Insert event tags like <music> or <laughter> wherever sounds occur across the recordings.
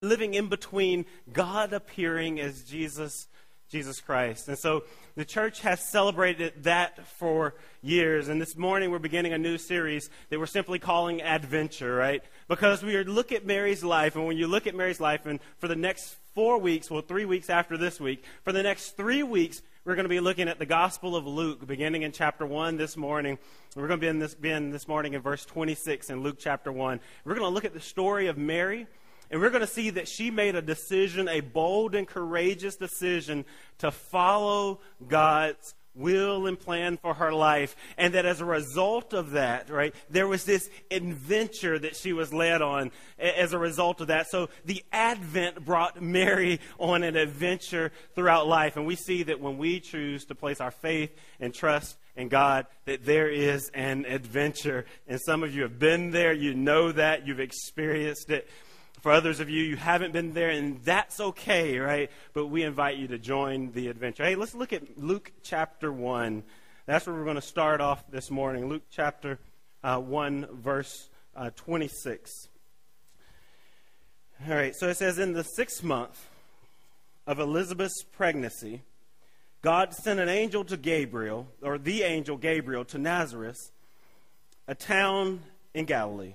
living in between God appearing as Jesus Jesus Christ. And so the church has celebrated that for years. And this morning we're beginning a new series that we're simply calling Adventure, right? Because we look at Mary's life, and when you look at Mary's life, and for the next four weeks, well, three weeks after this week, for the next three weeks, we're going to be looking at the Gospel of Luke, beginning in chapter 1 this morning. We're going to be in this, be in this morning in verse 26 in Luke chapter 1. We're going to look at the story of Mary and we're going to see that she made a decision, a bold and courageous decision to follow God's will and plan for her life. And that as a result of that, right, there was this adventure that she was led on as a result of that. So the Advent brought Mary on an adventure throughout life. And we see that when we choose to place our faith and trust in God, that there is an adventure. And some of you have been there, you know that, you've experienced it. For others of you, you haven't been there, and that's okay, right? But we invite you to join the adventure. Hey, let's look at Luke chapter 1. That's where we're going to start off this morning. Luke chapter uh, 1, verse uh, 26. All right, so it says, In the sixth month of Elizabeth's pregnancy, God sent an angel to Gabriel, or the angel Gabriel, to Nazareth, a town in Galilee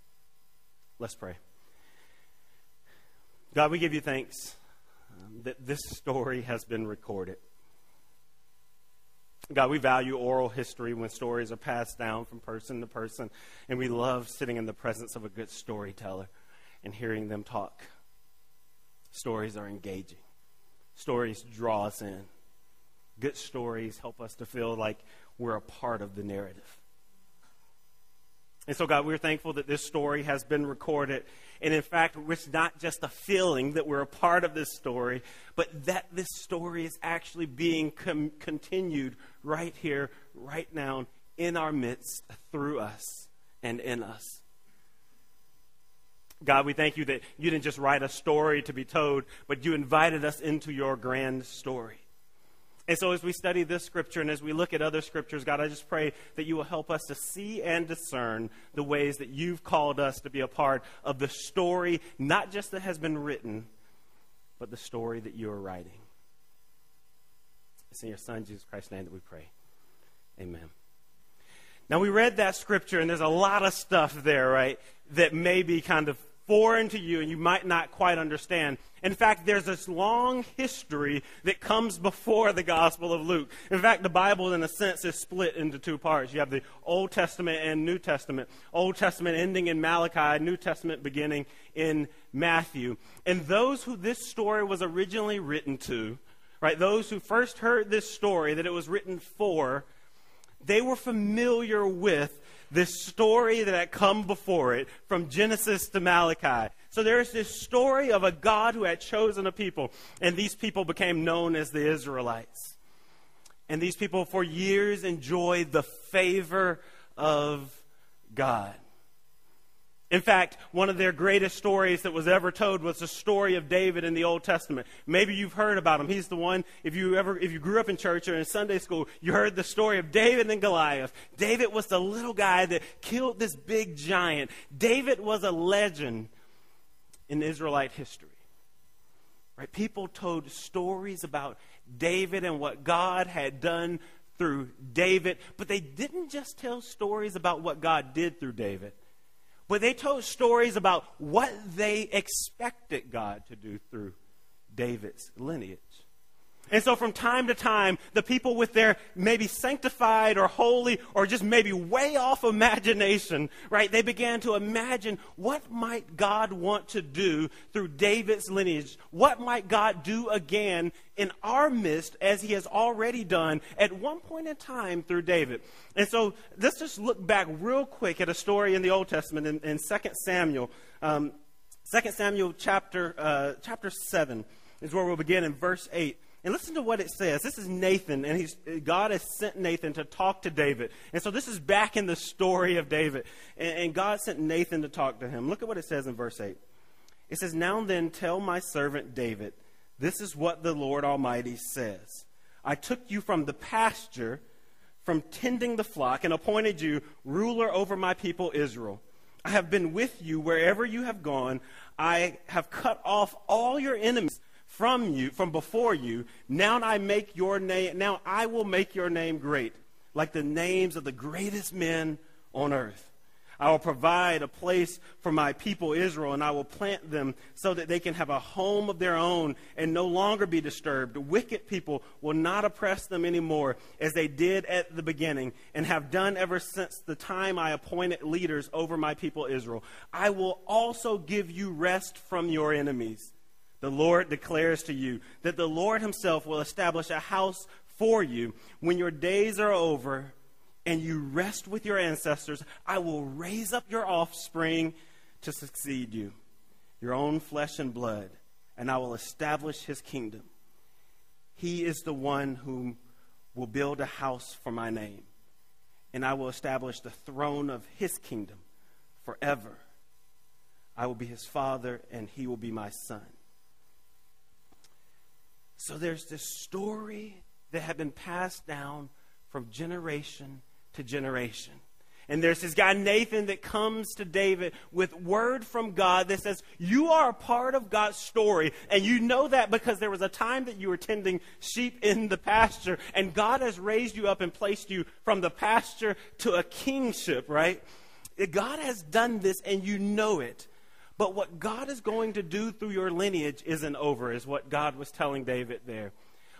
Let's pray. God, we give you thanks that this story has been recorded. God, we value oral history when stories are passed down from person to person, and we love sitting in the presence of a good storyteller and hearing them talk. Stories are engaging, stories draw us in. Good stories help us to feel like we're a part of the narrative. And so, God, we're thankful that this story has been recorded. And in fact, it's not just a feeling that we're a part of this story, but that this story is actually being com- continued right here, right now, in our midst, through us and in us. God, we thank you that you didn't just write a story to be told, but you invited us into your grand story. And so, as we study this scripture and as we look at other scriptures, God, I just pray that you will help us to see and discern the ways that you've called us to be a part of the story, not just that has been written, but the story that you are writing. It's in your Son, Jesus Christ's name, that we pray. Amen. Now, we read that scripture, and there's a lot of stuff there, right, that may be kind of foreign to you and you might not quite understand. In fact, there's this long history that comes before the Gospel of Luke. In fact, the Bible, in a sense, is split into two parts. You have the Old Testament and New Testament. Old Testament ending in Malachi, New Testament beginning in Matthew. And those who this story was originally written to, right, those who first heard this story that it was written for, they were familiar with this story that had come before it from Genesis to Malachi. So there's this story of a God who had chosen a people, and these people became known as the Israelites. And these people for years enjoyed the favor of God. In fact, one of their greatest stories that was ever told was the story of David in the Old Testament. Maybe you've heard about him. He's the one, if you ever, if you grew up in church or in Sunday school, you heard the story of David and Goliath. David was the little guy that killed this big giant. David was a legend in Israelite history. Right? People told stories about David and what God had done through David, but they didn't just tell stories about what God did through David but they told stories about what they expected God to do through David's lineage. And so from time to time, the people with their maybe sanctified or holy or just maybe way off imagination, right, they began to imagine what might God want to do through David's lineage? What might God do again in our midst as he has already done at one point in time through David? And so let's just look back real quick at a story in the Old Testament in, in 2 Samuel. Um, 2 Samuel chapter, uh, chapter 7 is where we'll begin in verse 8. And listen to what it says. This is Nathan, and God has sent Nathan to talk to David. And so this is back in the story of David. And, and God sent Nathan to talk to him. Look at what it says in verse 8. It says, Now then, tell my servant David, this is what the Lord Almighty says I took you from the pasture, from tending the flock, and appointed you ruler over my people Israel. I have been with you wherever you have gone. I have cut off all your enemies from you, from before you. Now I make your name, now I will make your name great, like the names of the greatest men on earth. I will provide a place for my people Israel, and I will plant them so that they can have a home of their own and no longer be disturbed. Wicked people will not oppress them anymore as they did at the beginning and have done ever since the time I appointed leaders over my people Israel. I will also give you rest from your enemies the Lord declares to you that the Lord Himself will establish a house for you when your days are over and you rest with your ancestors. I will raise up your offspring to succeed you, your own flesh and blood, and I will establish His kingdom. He is the one whom will build a house for my name, and I will establish the throne of His kingdom forever. I will be His father, and He will be my son. So there's this story that had been passed down from generation to generation. And there's this guy, Nathan, that comes to David with word from God that says, You are a part of God's story. And you know that because there was a time that you were tending sheep in the pasture, and God has raised you up and placed you from the pasture to a kingship, right? God has done this, and you know it. But what God is going to do through your lineage isn't over, is what God was telling David there.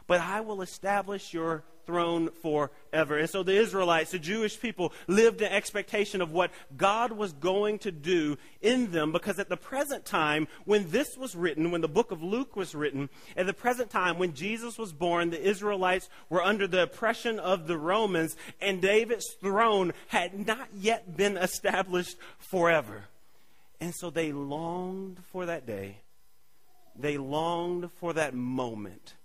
But I will establish your throne forever. And so the Israelites, the Jewish people, lived in expectation of what God was going to do in them because at the present time, when this was written, when the book of Luke was written, at the present time, when Jesus was born, the Israelites were under the oppression of the Romans, and David's throne had not yet been established forever. And so they longed for that day. They longed for that moment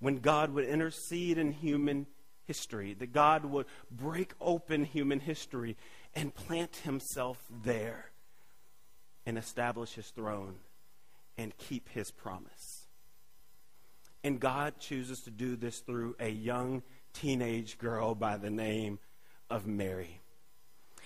when God would intercede in human history, that God would break open human history and plant himself there and establish his throne and keep his promise. And God chooses to do this through a young teenage girl by the name of Mary.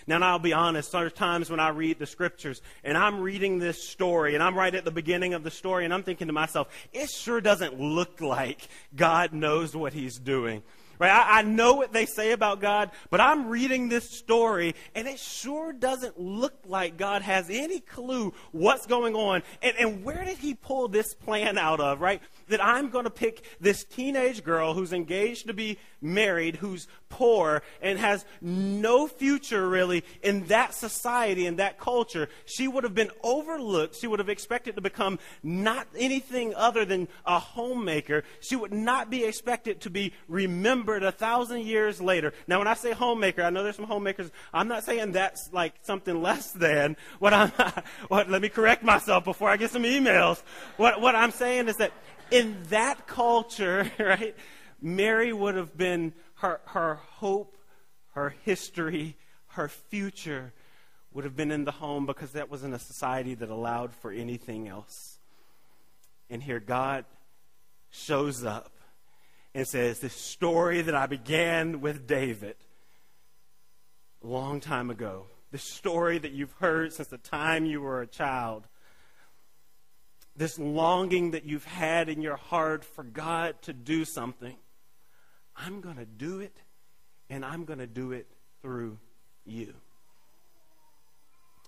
Now, I'll be honest, there's times when I read the scriptures and I'm reading this story and I'm right at the beginning of the story and I'm thinking to myself, it sure doesn't look like God knows what he's doing. Right? I, I, know what they say about God, but I'm reading this story, and it sure doesn't look like God has any clue what's going on. And, and where did he pull this plan out of, right? that I'm going to pick this teenage girl who's engaged to be married, who's poor, and has no future really in that society, in that culture. She would have been overlooked. She would have expected to become not anything other than a homemaker. She would not be expected to be remembered a thousand years later. Now, when I say homemaker, I know there's some homemakers. I'm not saying that's like something less than what I'm. <laughs> what, let me correct myself before I get some emails. What, what I'm saying is that in that culture, <laughs> right, Mary would have been her, her hope, her history, her future would have been in the home because that wasn't a society that allowed for anything else. And here God shows up and says, This story that I began with David a long time ago, the story that you've heard since the time you were a child, this longing that you've had in your heart for God to do something, I'm going to do it, and I'm going to do it through you.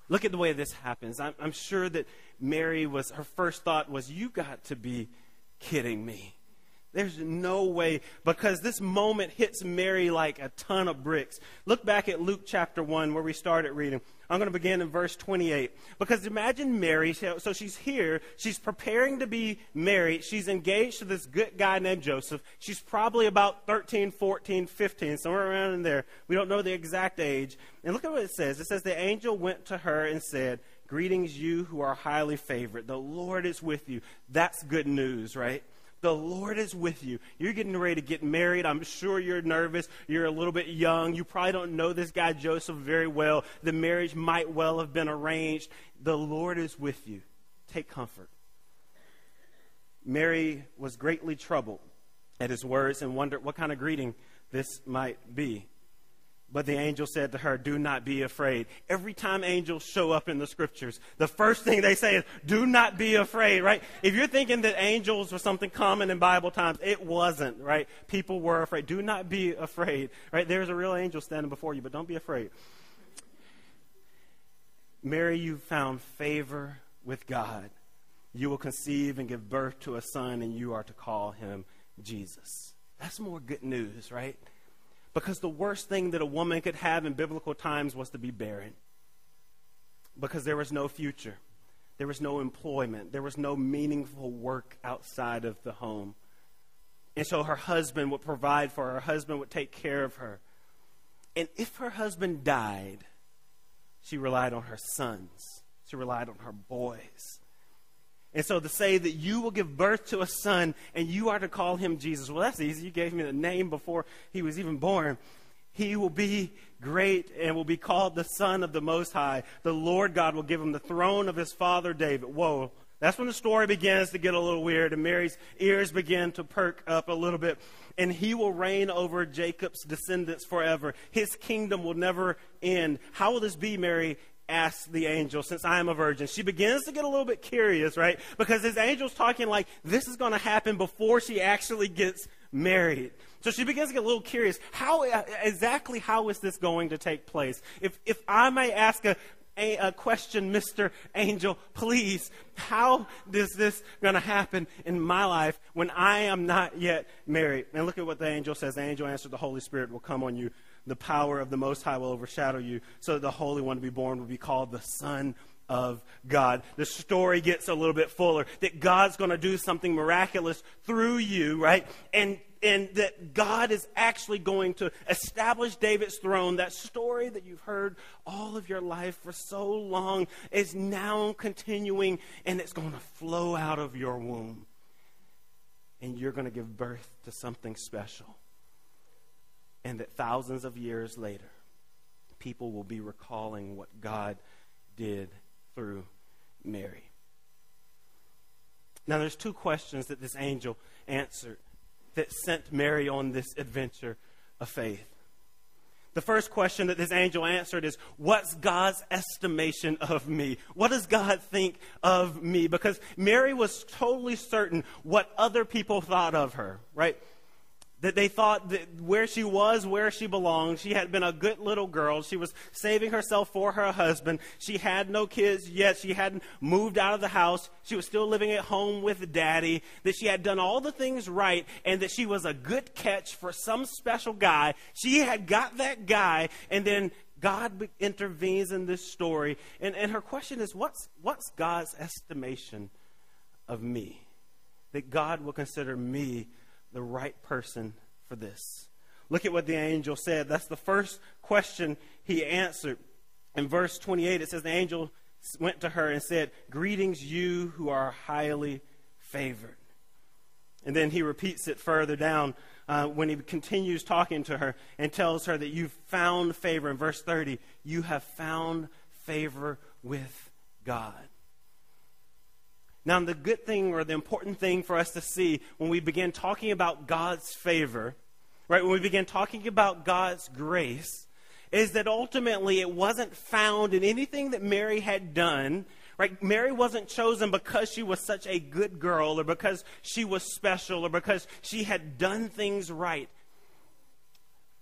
Look at the way this happens. I'm, I'm, sure that Mary was, her first thought was, You got to be kidding me. There's no way, because this moment hits Mary like a ton of bricks. Look back at Luke chapter 1, where we started reading. I'm going to begin in verse 28. Because imagine Mary, so she's here, she's preparing to be married, she's engaged to this good guy named Joseph. She's probably about 13, 14, 15, somewhere around in there. We don't know the exact age. And look at what it says. It says, The angel went to her and said, Greetings, you who are highly favored. The Lord is with you. That's good news, right? The Lord is with you. You're getting ready to get married. I'm sure you're nervous. You're a little bit young. You probably don't know this guy Joseph very well. The marriage might well have been arranged. The Lord is with you. Take comfort. Mary was greatly troubled at his words and wondered what kind of greeting this might be. But the angel said to her, Do not be afraid. Every time angels show up in the scriptures, the first thing they say is, Do not be afraid, right? If you're thinking that angels were something common in Bible times, it wasn't, right? People were afraid. Do not be afraid, right? There's a real angel standing before you, but don't be afraid. Mary, you found favor with God. You will conceive and give birth to a son, and you are to call him Jesus. That's more good news, right? Because the worst thing that a woman could have in biblical times was to be barren. Because there was no future, there was no employment, there was no meaningful work outside of the home. And so her husband would provide for her, her husband would take care of her. And if her husband died, she relied on her sons, she relied on her boys. And so to say that you will give birth to a son and you are to call him Jesus, well, that's easy. You gave me the name before he was even born. He will be great and will be called the Son of the Most High. The Lord God will give him the throne of his father David. Whoa. That's when the story begins to get a little weird, and Mary's ears begin to perk up a little bit. And he will reign over Jacob's descendants forever. His kingdom will never end. How will this be, Mary? Asked the angel, since I am a virgin. She begins to get a little bit curious, right? Because this angel's talking like this is going to happen before she actually gets married. So she begins to get a little curious. How uh, exactly how is this going to take place? If if I may ask a a, a question, Mr. Angel, please, how is this going to happen in my life when I am not yet married? And look at what the angel says. The angel answered, The Holy Spirit will come on you the power of the Most High will overshadow you, so that the Holy One to be born will be called the Son of God. The story gets a little bit fuller that God's going to do something miraculous through you, right? And and that God is actually going to establish David's throne. That story that you've heard all of your life for so long is now continuing and it's going to flow out of your womb. And you're going to give birth to something special and that thousands of years later, people will be recalling what God did through Mary. Now, there's two questions that this angel answered that sent Mary on this adventure of faith. The first question that this angel answered is, What's God's estimation of me? What does God think of me? Because Mary was totally certain what other people thought of her, right? That they thought that where she was, where she belonged. She had been a good little girl. She was saving herself for her husband. She had no kids yet. She hadn't moved out of the house. She was still living at home with daddy. That she had done all the things right and that she was a good catch for some special guy. She had got that guy and then God intervenes in this story. And, and her question is what's, what's God's estimation of me? That God will consider me the right person for this. Look at what the angel said. That's the first question he answered. In verse 28, it says, The angel went to her and said, Greetings, you who are highly favored. And then he repeats it further down uh, when he continues talking to her and tells her that you've found favor. In verse 30, you have found favor with God. Now, the good thing or the important thing for us to see when we begin talking about God's favor, right, when we begin talking about God's grace, is that ultimately it wasn't found in anything that Mary had done. Right? Mary wasn't chosen because she was such a good girl or because she was special or because she had done things right.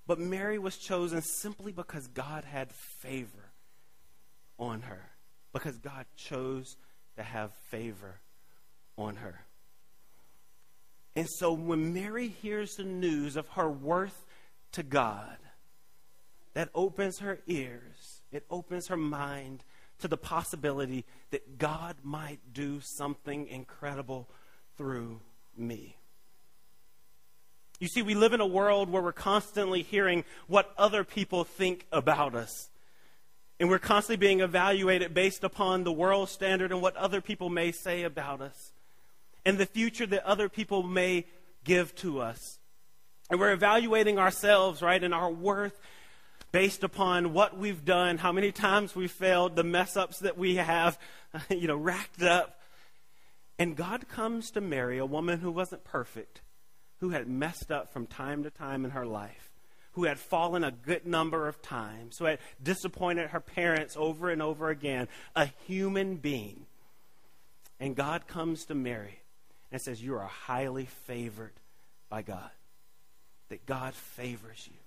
But Mary was chosen simply because God had favor on her, because God chose to have favor on her. And so when Mary hears the news of her worth to God, that opens her ears, it opens her mind to the possibility that God might do something incredible through me. You see, we live in a world where we're constantly hearing what other people think about us. And we're constantly being evaluated based upon the world standard and what other people may say about us and the future that other people may give to us. And we're evaluating ourselves, right, and our worth based upon what we've done, how many times we've failed, the mess ups that we have, <laughs> you know, racked up. And God comes to Mary, a woman who wasn't perfect, who had messed up from time to time in her life who had fallen a good number of times, who had disappointed her parents over and over again, a human being. And God comes to Mary and says, You are highly favored by God, that God favors you.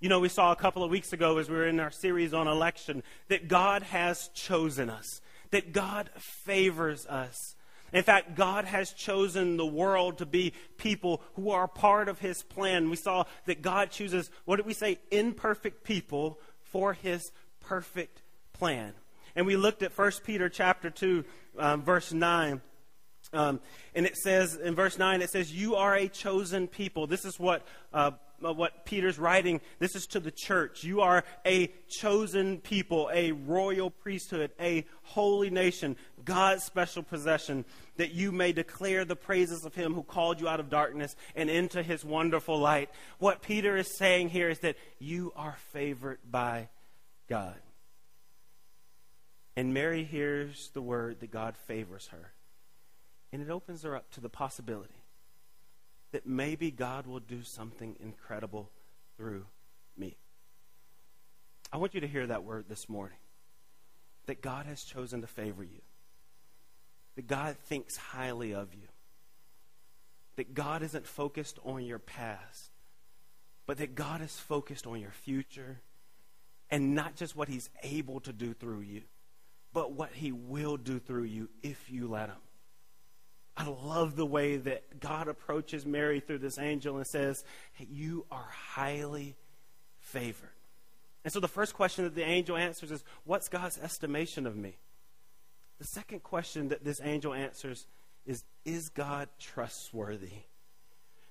You know, we saw a couple of weeks ago as we were in our series on election that God has chosen us, that God favors us. In fact, God has chosen the world to be people who are part of His plan. We saw that God chooses, what did we say, imperfect people for His perfect plan. And we looked at 1 Peter chapter 2, um, verse 9. Um, and it says, in verse 9, it says, You are a chosen people. This is what uh, what Peter's writing, this is to the church. You are a chosen people, a royal priesthood, a holy nation, God's special possession, that you may declare the praises of him who called you out of darkness and into his wonderful light. What Peter is saying here is that you are favored by God. And Mary hears the word that God favors her. And it opens her up to the possibility that maybe God will do something incredible through me. I want you to hear that word this morning that God has chosen to favor you, that God thinks highly of you, that God isn't focused on your past, but that God is focused on your future and not just what He's able to do through you, but what He will do through you if you let Him. I love the way that God approaches Mary through this angel and says, hey, You are highly favored. And so the first question that the angel answers is, What's God's estimation of me? The second question that this angel answers is, Is God trustworthy?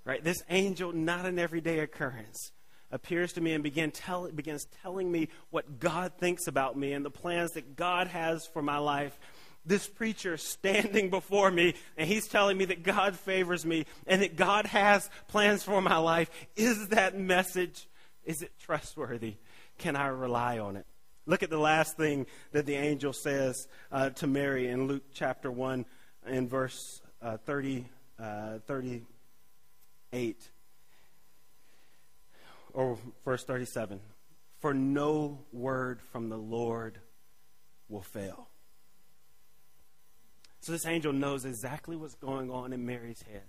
Right? This angel, not an everyday occurrence, appears to me and begin tell, begins telling me what God thinks about me and the plans that God has for my life this preacher standing before me and he's telling me that God favors me and that God has plans for my life. Is that message, is it trustworthy? Can I rely on it? Look at the last thing that the angel says uh, to Mary in Luke chapter 1 in verse uh, 30, uh, 38 or verse 37. For no word from the Lord will fail. So this angel knows exactly what's going on in Mary's head.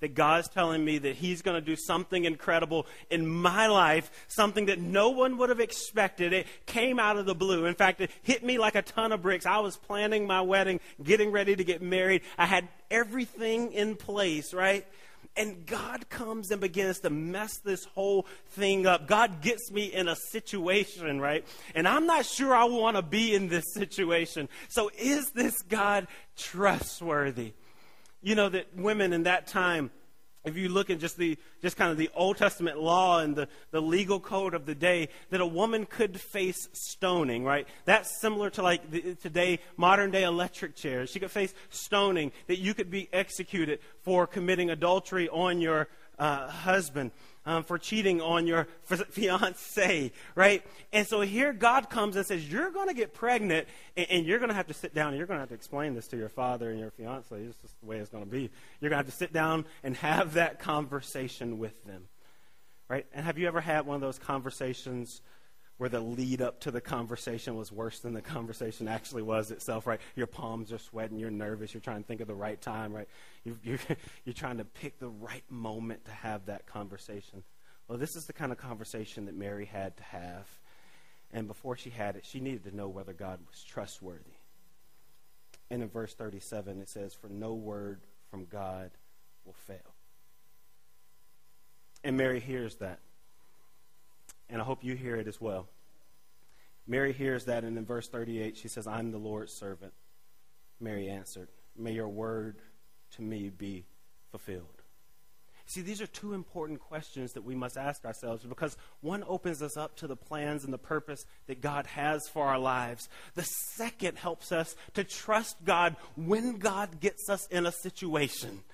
That God's telling me that He's going to do something incredible in my life, something that no one would have expected. It came out of the blue. In fact, it hit me like a ton of bricks. I was planning my wedding, getting ready to get married. I had everything in place, right? And God comes and begins to mess this whole thing up. God gets me in a situation, right? And I'm not sure I want to be in this situation. So is this God trustworthy? You know that women in that time, if you look at just the just kind of the Old Testament law and the, the legal code of the day, that a woman could face stoning, right? That's similar to like the, today modern day electric chairs. She could face stoning, that you could be executed for committing adultery on your uh, husband. Um, for cheating on your <laughs> fiance, right? And so here God comes and says, You're going to get pregnant, and, and you're going to have to sit down and you're going to have to explain this to your father and your fiance. It's just the way it's going to be. You're going to have to sit down and have that conversation with them, right? And have you ever had one of those conversations? Where the lead up to the conversation was worse than the conversation actually was itself, right? Your palms are sweating, you're nervous, you're trying to think of the right time, right? You're, you're, <laughs> you're trying to pick the right moment to have that conversation. Well, this is the kind of conversation that Mary had to have. And before she had it, she needed to know whether God was trustworthy. And in verse 37, it says, For no word from God will fail. And Mary hears that and I hope you hear it as well. Mary hears that, and in verse 38, she says, I'm the Lord's servant. Mary answered, May your word to me be fulfilled. See, these are two important questions that we must ask ourselves because one opens us up to the plans and the purpose that God has for our lives. The second helps us to trust God when God gets us in a situation.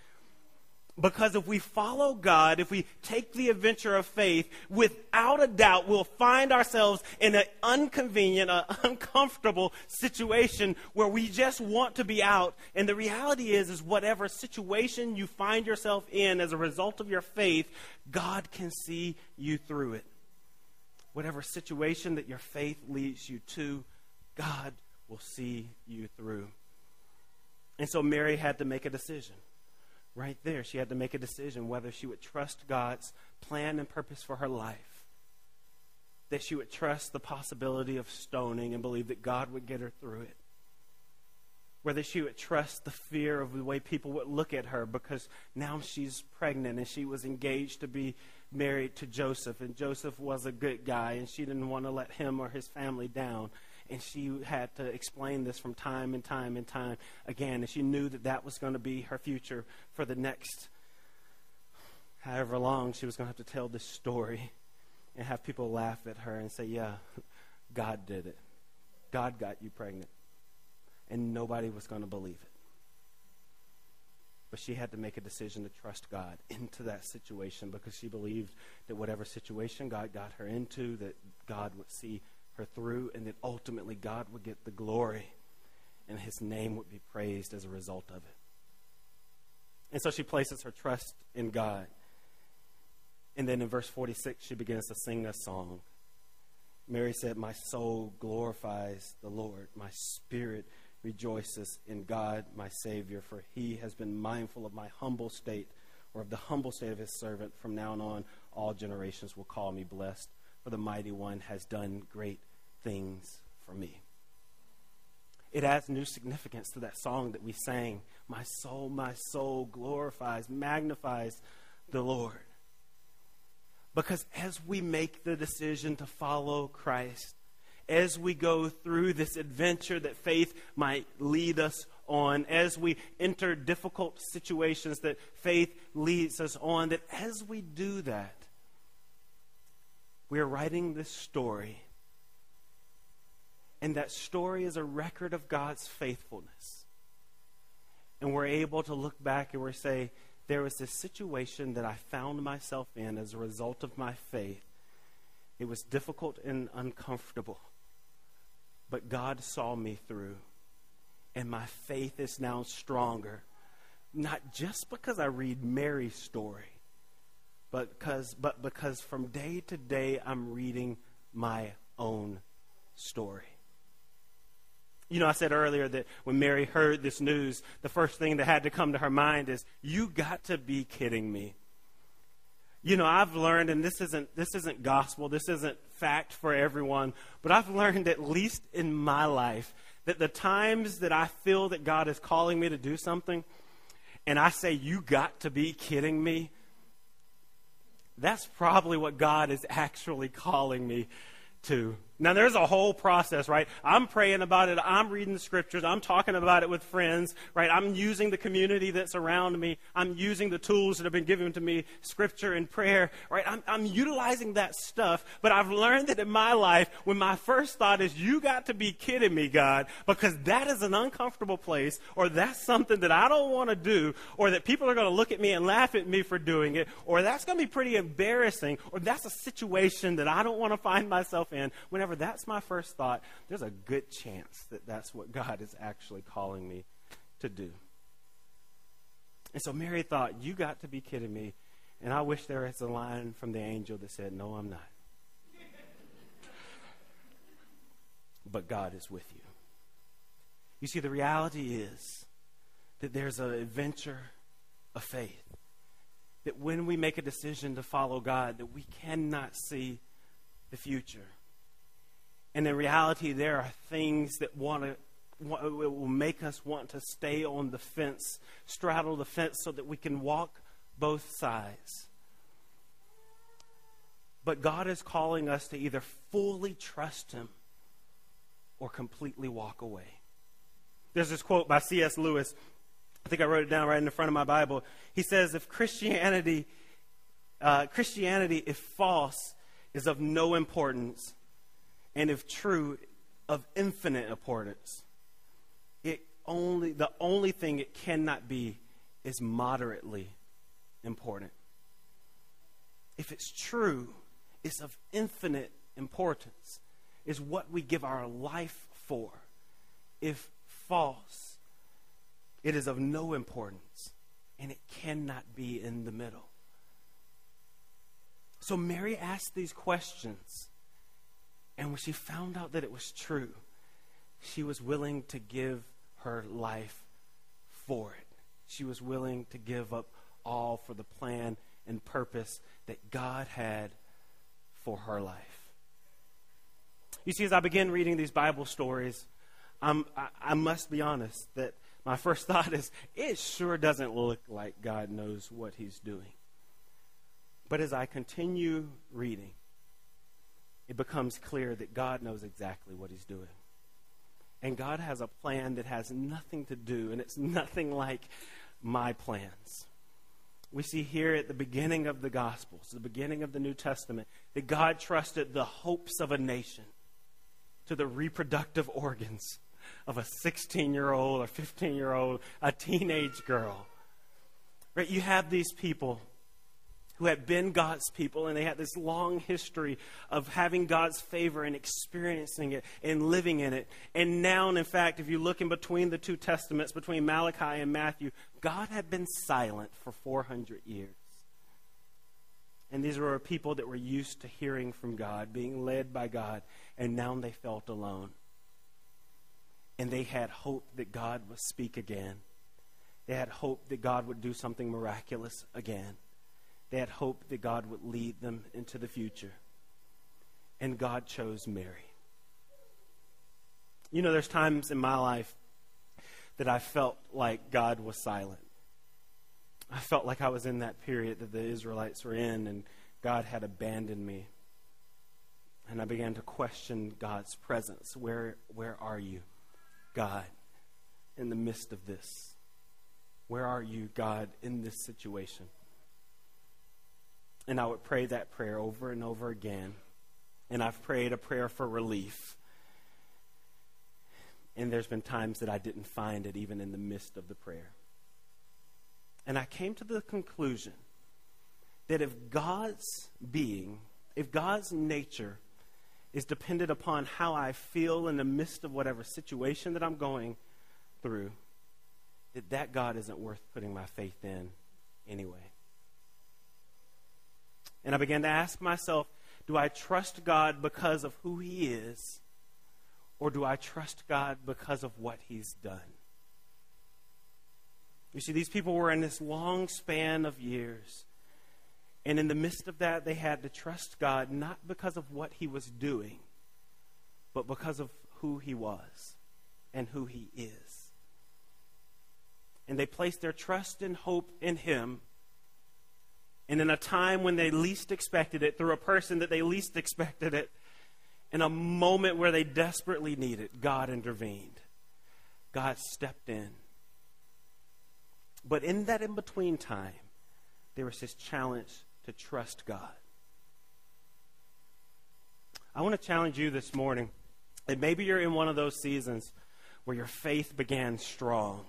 Because if we follow God, if we take the adventure of faith, without a doubt, we'll find ourselves in an inconvenient, an <laughs> uncomfortable situation where we just want to be out. And the reality is, is whatever situation you find yourself in as a result of your faith, God can see you through it. Whatever situation that your faith leads you to, God will see you through. And so Mary had to make a decision right there. She had to make a decision whether she would trust God's plan and purpose for her life, that she would trust the possibility of stoning and believe that God would get her through it, whether she would trust the fear of the way people would look at her because now she's pregnant and she was engaged to be married to Joseph, and Joseph was a good guy, and she didn't want to let him or his family down and she had to explain this from time and time and time again. And she knew that that was going to be her future for the next however long she was going to have to tell this story and have people laugh at her and say, Yeah, God did it. God got you pregnant. And nobody was going to believe it. But she had to make a decision to trust God into that situation because she believed that whatever situation God got her into, that God would see her through, and that ultimately God would get the glory and his name would be praised as a result of it. And so she places her trust in God. And then in verse 46, she begins to sing a song. Mary said, My soul glorifies the Lord. My spirit rejoices in God, my Savior, for he has been mindful of my humble state, or of the humble state of his servant. From now on, all generations will call me blessed for the mighty one has done great things for me. It adds new significance to that song that we sang. My soul, my soul glorifies, magnifies the Lord. Because as we make the decision to follow Christ, as we go through this adventure that faith might lead us on, as we enter difficult situations that faith leads us on, that as we do that, we are writing this story. And that story is a record of God's faithfulness. And we're able to look back and we say, there was this situation that I found myself in as a result of my faith. It was difficult and uncomfortable. But God saw me through. And my faith is now stronger. Not just because I read Mary's story, but because, but because from day to day I'm reading my own story. You know, I said earlier that when Mary heard this news, the first thing that had to come to her mind is, You got to be kidding me. You know, I've learned, and this isn't, this isn't gospel, this isn't fact for everyone, but I've learned, at least in my life, that the times that I feel that God is calling me to do something, and I say, You got to be kidding me, that's probably what God is actually calling me to. Now, there's a whole process, right? I'm praying about it. I'm reading the scriptures. I'm talking about it with friends, right? I'm using the community that's around me. I'm using the tools that have been given to me, scripture and prayer, right? I'm, I'm utilizing that stuff. But I've learned that in my life, when my first thought is, you got to be kidding me, God, because that is an uncomfortable place, or that's something that I don't want to do, or that people are going to look at me and laugh at me for doing it, or that's going to be pretty embarrassing, or that's a situation that I don't want to find myself in. Whenever whenever that's my first thought, there's a good chance that that's what God is actually calling me to do. And so Mary thought, You got to be kidding me. And I wish there was a line from the angel that said, No, I'm not. <laughs> but God is with you. You see, the reality is that there's an adventure of faith. That when we make a decision to follow God, that we cannot see the future. And in reality, there are things that want to will make us want to stay on the fence, straddle the fence so that we can walk both sides. But God is calling us to either fully trust Him or completely walk away. There's this quote by C.S. Lewis. I think I wrote it down right in the front of my Bible. He says, "If Christianity, uh, Christianity, if false, is of no importance, and if true, of infinite importance. It only, the only thing it cannot be is moderately important. If it's true, it's of infinite importance, is what we give our life for. If false, it is of no importance, and it cannot be in the middle. So Mary asked these questions and when she found out that it was true, she was willing to give her life for it. She was willing to give up all for the plan and purpose that God had for her life. You see, as I begin reading these Bible stories, I, I must be honest that my first <laughs> thought is it sure doesn't look like God knows what he's doing. But as I continue reading, it becomes clear that God knows exactly what He's doing. And God has a plan that has nothing to do, and it's nothing like my plans. We see here at the beginning of the Gospels, the beginning of the New Testament, that God trusted the hopes of a nation to the reproductive organs of a 16 year old or 15 year old, a teenage girl. Right? You have these people who had been God's people, and they had this long history of having God's favor and experiencing it and living in it. And now, in fact, if you look in between the two testaments, between Malachi and Matthew, God had been silent for 400 years. And these were people that were used to hearing from God, being led by God, and now they felt alone. And they had hope that God would speak again. They had hope that God would do something miraculous again. They had hope that God would lead them into the future. And God chose Mary. You know, there's times in my life that I felt like God was silent. I felt like I was in that period that the Israelites were in and God had abandoned me. And I began to question God's presence. Where, where are you, God, in the midst of this? Where are you, God, in this situation? And I would pray that prayer over and over again. And I've prayed a prayer for relief. And there's been times that I didn't find it even in the midst of the prayer. And I came to the conclusion that if God's being, if God's nature is dependent upon how I feel in the midst of whatever situation that I'm going through, that that God isn't worth putting my faith in anyway. And I began to ask myself do I trust God because of who He is, or do I trust God because of what He's done? You see, these people were in this long span of years. And in the midst of that, they had to trust God not because of what He was doing, but because of who He was and who He is. And they placed their trust and hope in Him and in a time when they least expected it, through a person that they least expected it, in a moment where they desperately needed, God intervened. God stepped in. But in that in between time, there was this challenge to trust God. I want to challenge you this morning. And maybe you're in one of those seasons where your faith began strong.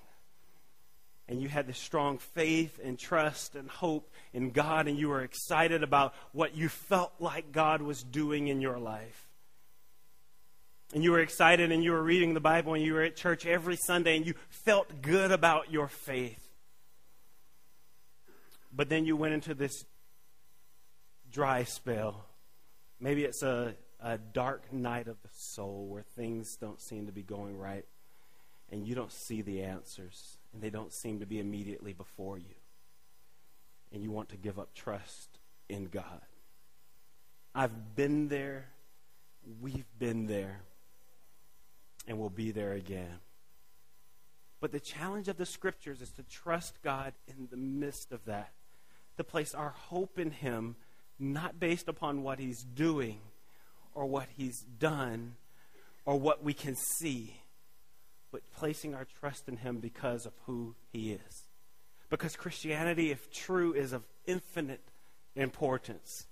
And you had this strong faith and trust and hope in God, and you were excited about what you felt like God was doing in your life. And you were excited and you were reading the Bible and you were at church every Sunday and you felt good about your faith. But then you went into this dry spell. Maybe it's a, a dark night of the soul where things don't seem to be going right and you don't see the answers and they don't seem to be immediately before you. And you want to give up trust in God. I've been there. We've been there. And we'll be there again. But the challenge of the scriptures is to trust God in the midst of that to place our hope in Him, not based upon what He's doing or what He's done or what we can see, but placing our trust in Him because of who He is. Because Christianity, if true, is of infinite importance.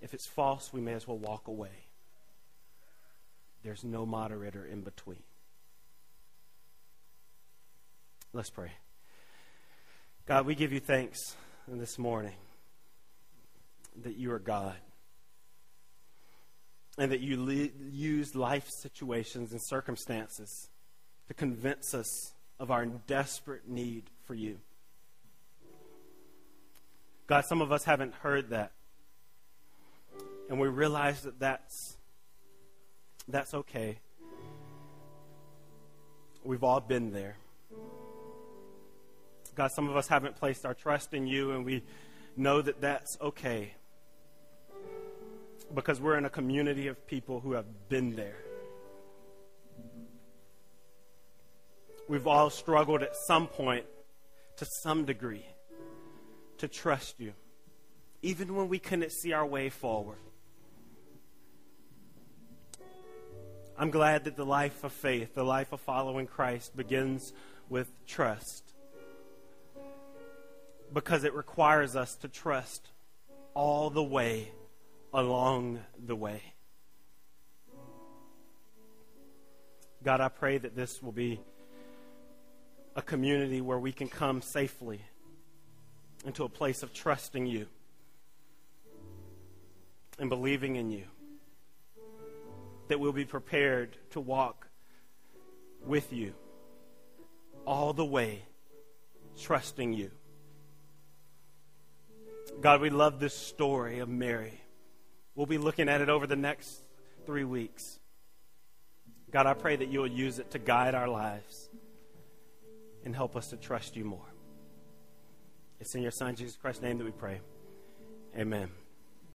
If it's false, we may as well walk away. There's no moderator in between. Let's pray. God, we give you thanks this morning that you are God and that you le- use life situations and circumstances to convince us of our desperate need for you. God, some of us haven't heard that. And we realize that that's, that's okay. We've all been there. God, some of us haven't placed our trust in you, and we know that that's okay because we're in a community of people who have been there. We've all struggled at some point, to some degree, to trust you, even when we couldn't see our way forward. I'm glad that the life of faith, the life of following Christ, begins with trust because it requires us to trust all the way along the way. God, I pray that this will be a community where we can come safely into a place of trusting you and believing in you. That we'll be prepared to walk with you all the way, trusting you. God, we love this story of Mary. We'll be looking at it over the next three weeks. God, I pray that you'll use it to guide our lives and help us to trust you more. It's in your Son, Jesus Christ's name, that we pray. Amen.